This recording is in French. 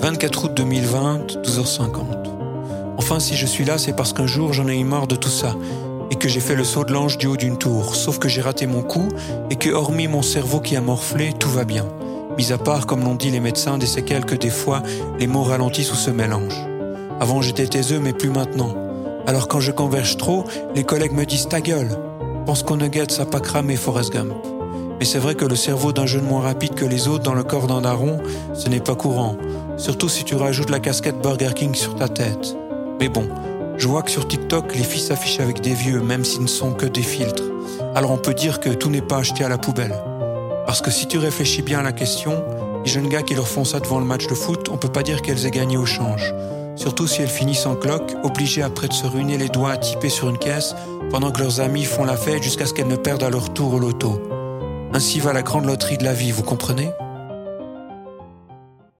24 août 2020, 12h50. Enfin, si je suis là, c'est parce qu'un jour j'en ai eu marre de tout ça et que j'ai fait le saut de l'ange du haut d'une tour, sauf que j'ai raté mon coup et que hormis mon cerveau qui a morflé, tout va bien. Mis à part, comme l'ont dit les médecins, des séquelles que des fois les mots ralentissent ou se mélangent. Avant j'étais taiseux, mais plus maintenant. Alors quand je converge trop, les collègues me disent ta gueule. Pense qu'on ne guette ça pas cramé Forrest Gump. Mais c'est vrai que le cerveau d'un jeune moins rapide que les autres dans le corps d'un daron, ce n'est pas courant. Surtout si tu rajoutes la casquette Burger King sur ta tête. Mais bon, je vois que sur TikTok, les filles s'affichent avec des vieux, même s'ils ne sont que des filtres. Alors on peut dire que tout n'est pas acheté à la poubelle. Parce que si tu réfléchis bien à la question, les jeunes gars qui leur font ça devant le match de foot, on peut pas dire qu'elles aient gagné au change. Surtout si elles finissent en cloque, obligées après de se ruiner les doigts à typer sur une caisse, pendant que leurs amis font la fête jusqu'à ce qu'elles ne perdent à leur tour au loto. Ainsi va la grande loterie de la vie, vous comprenez?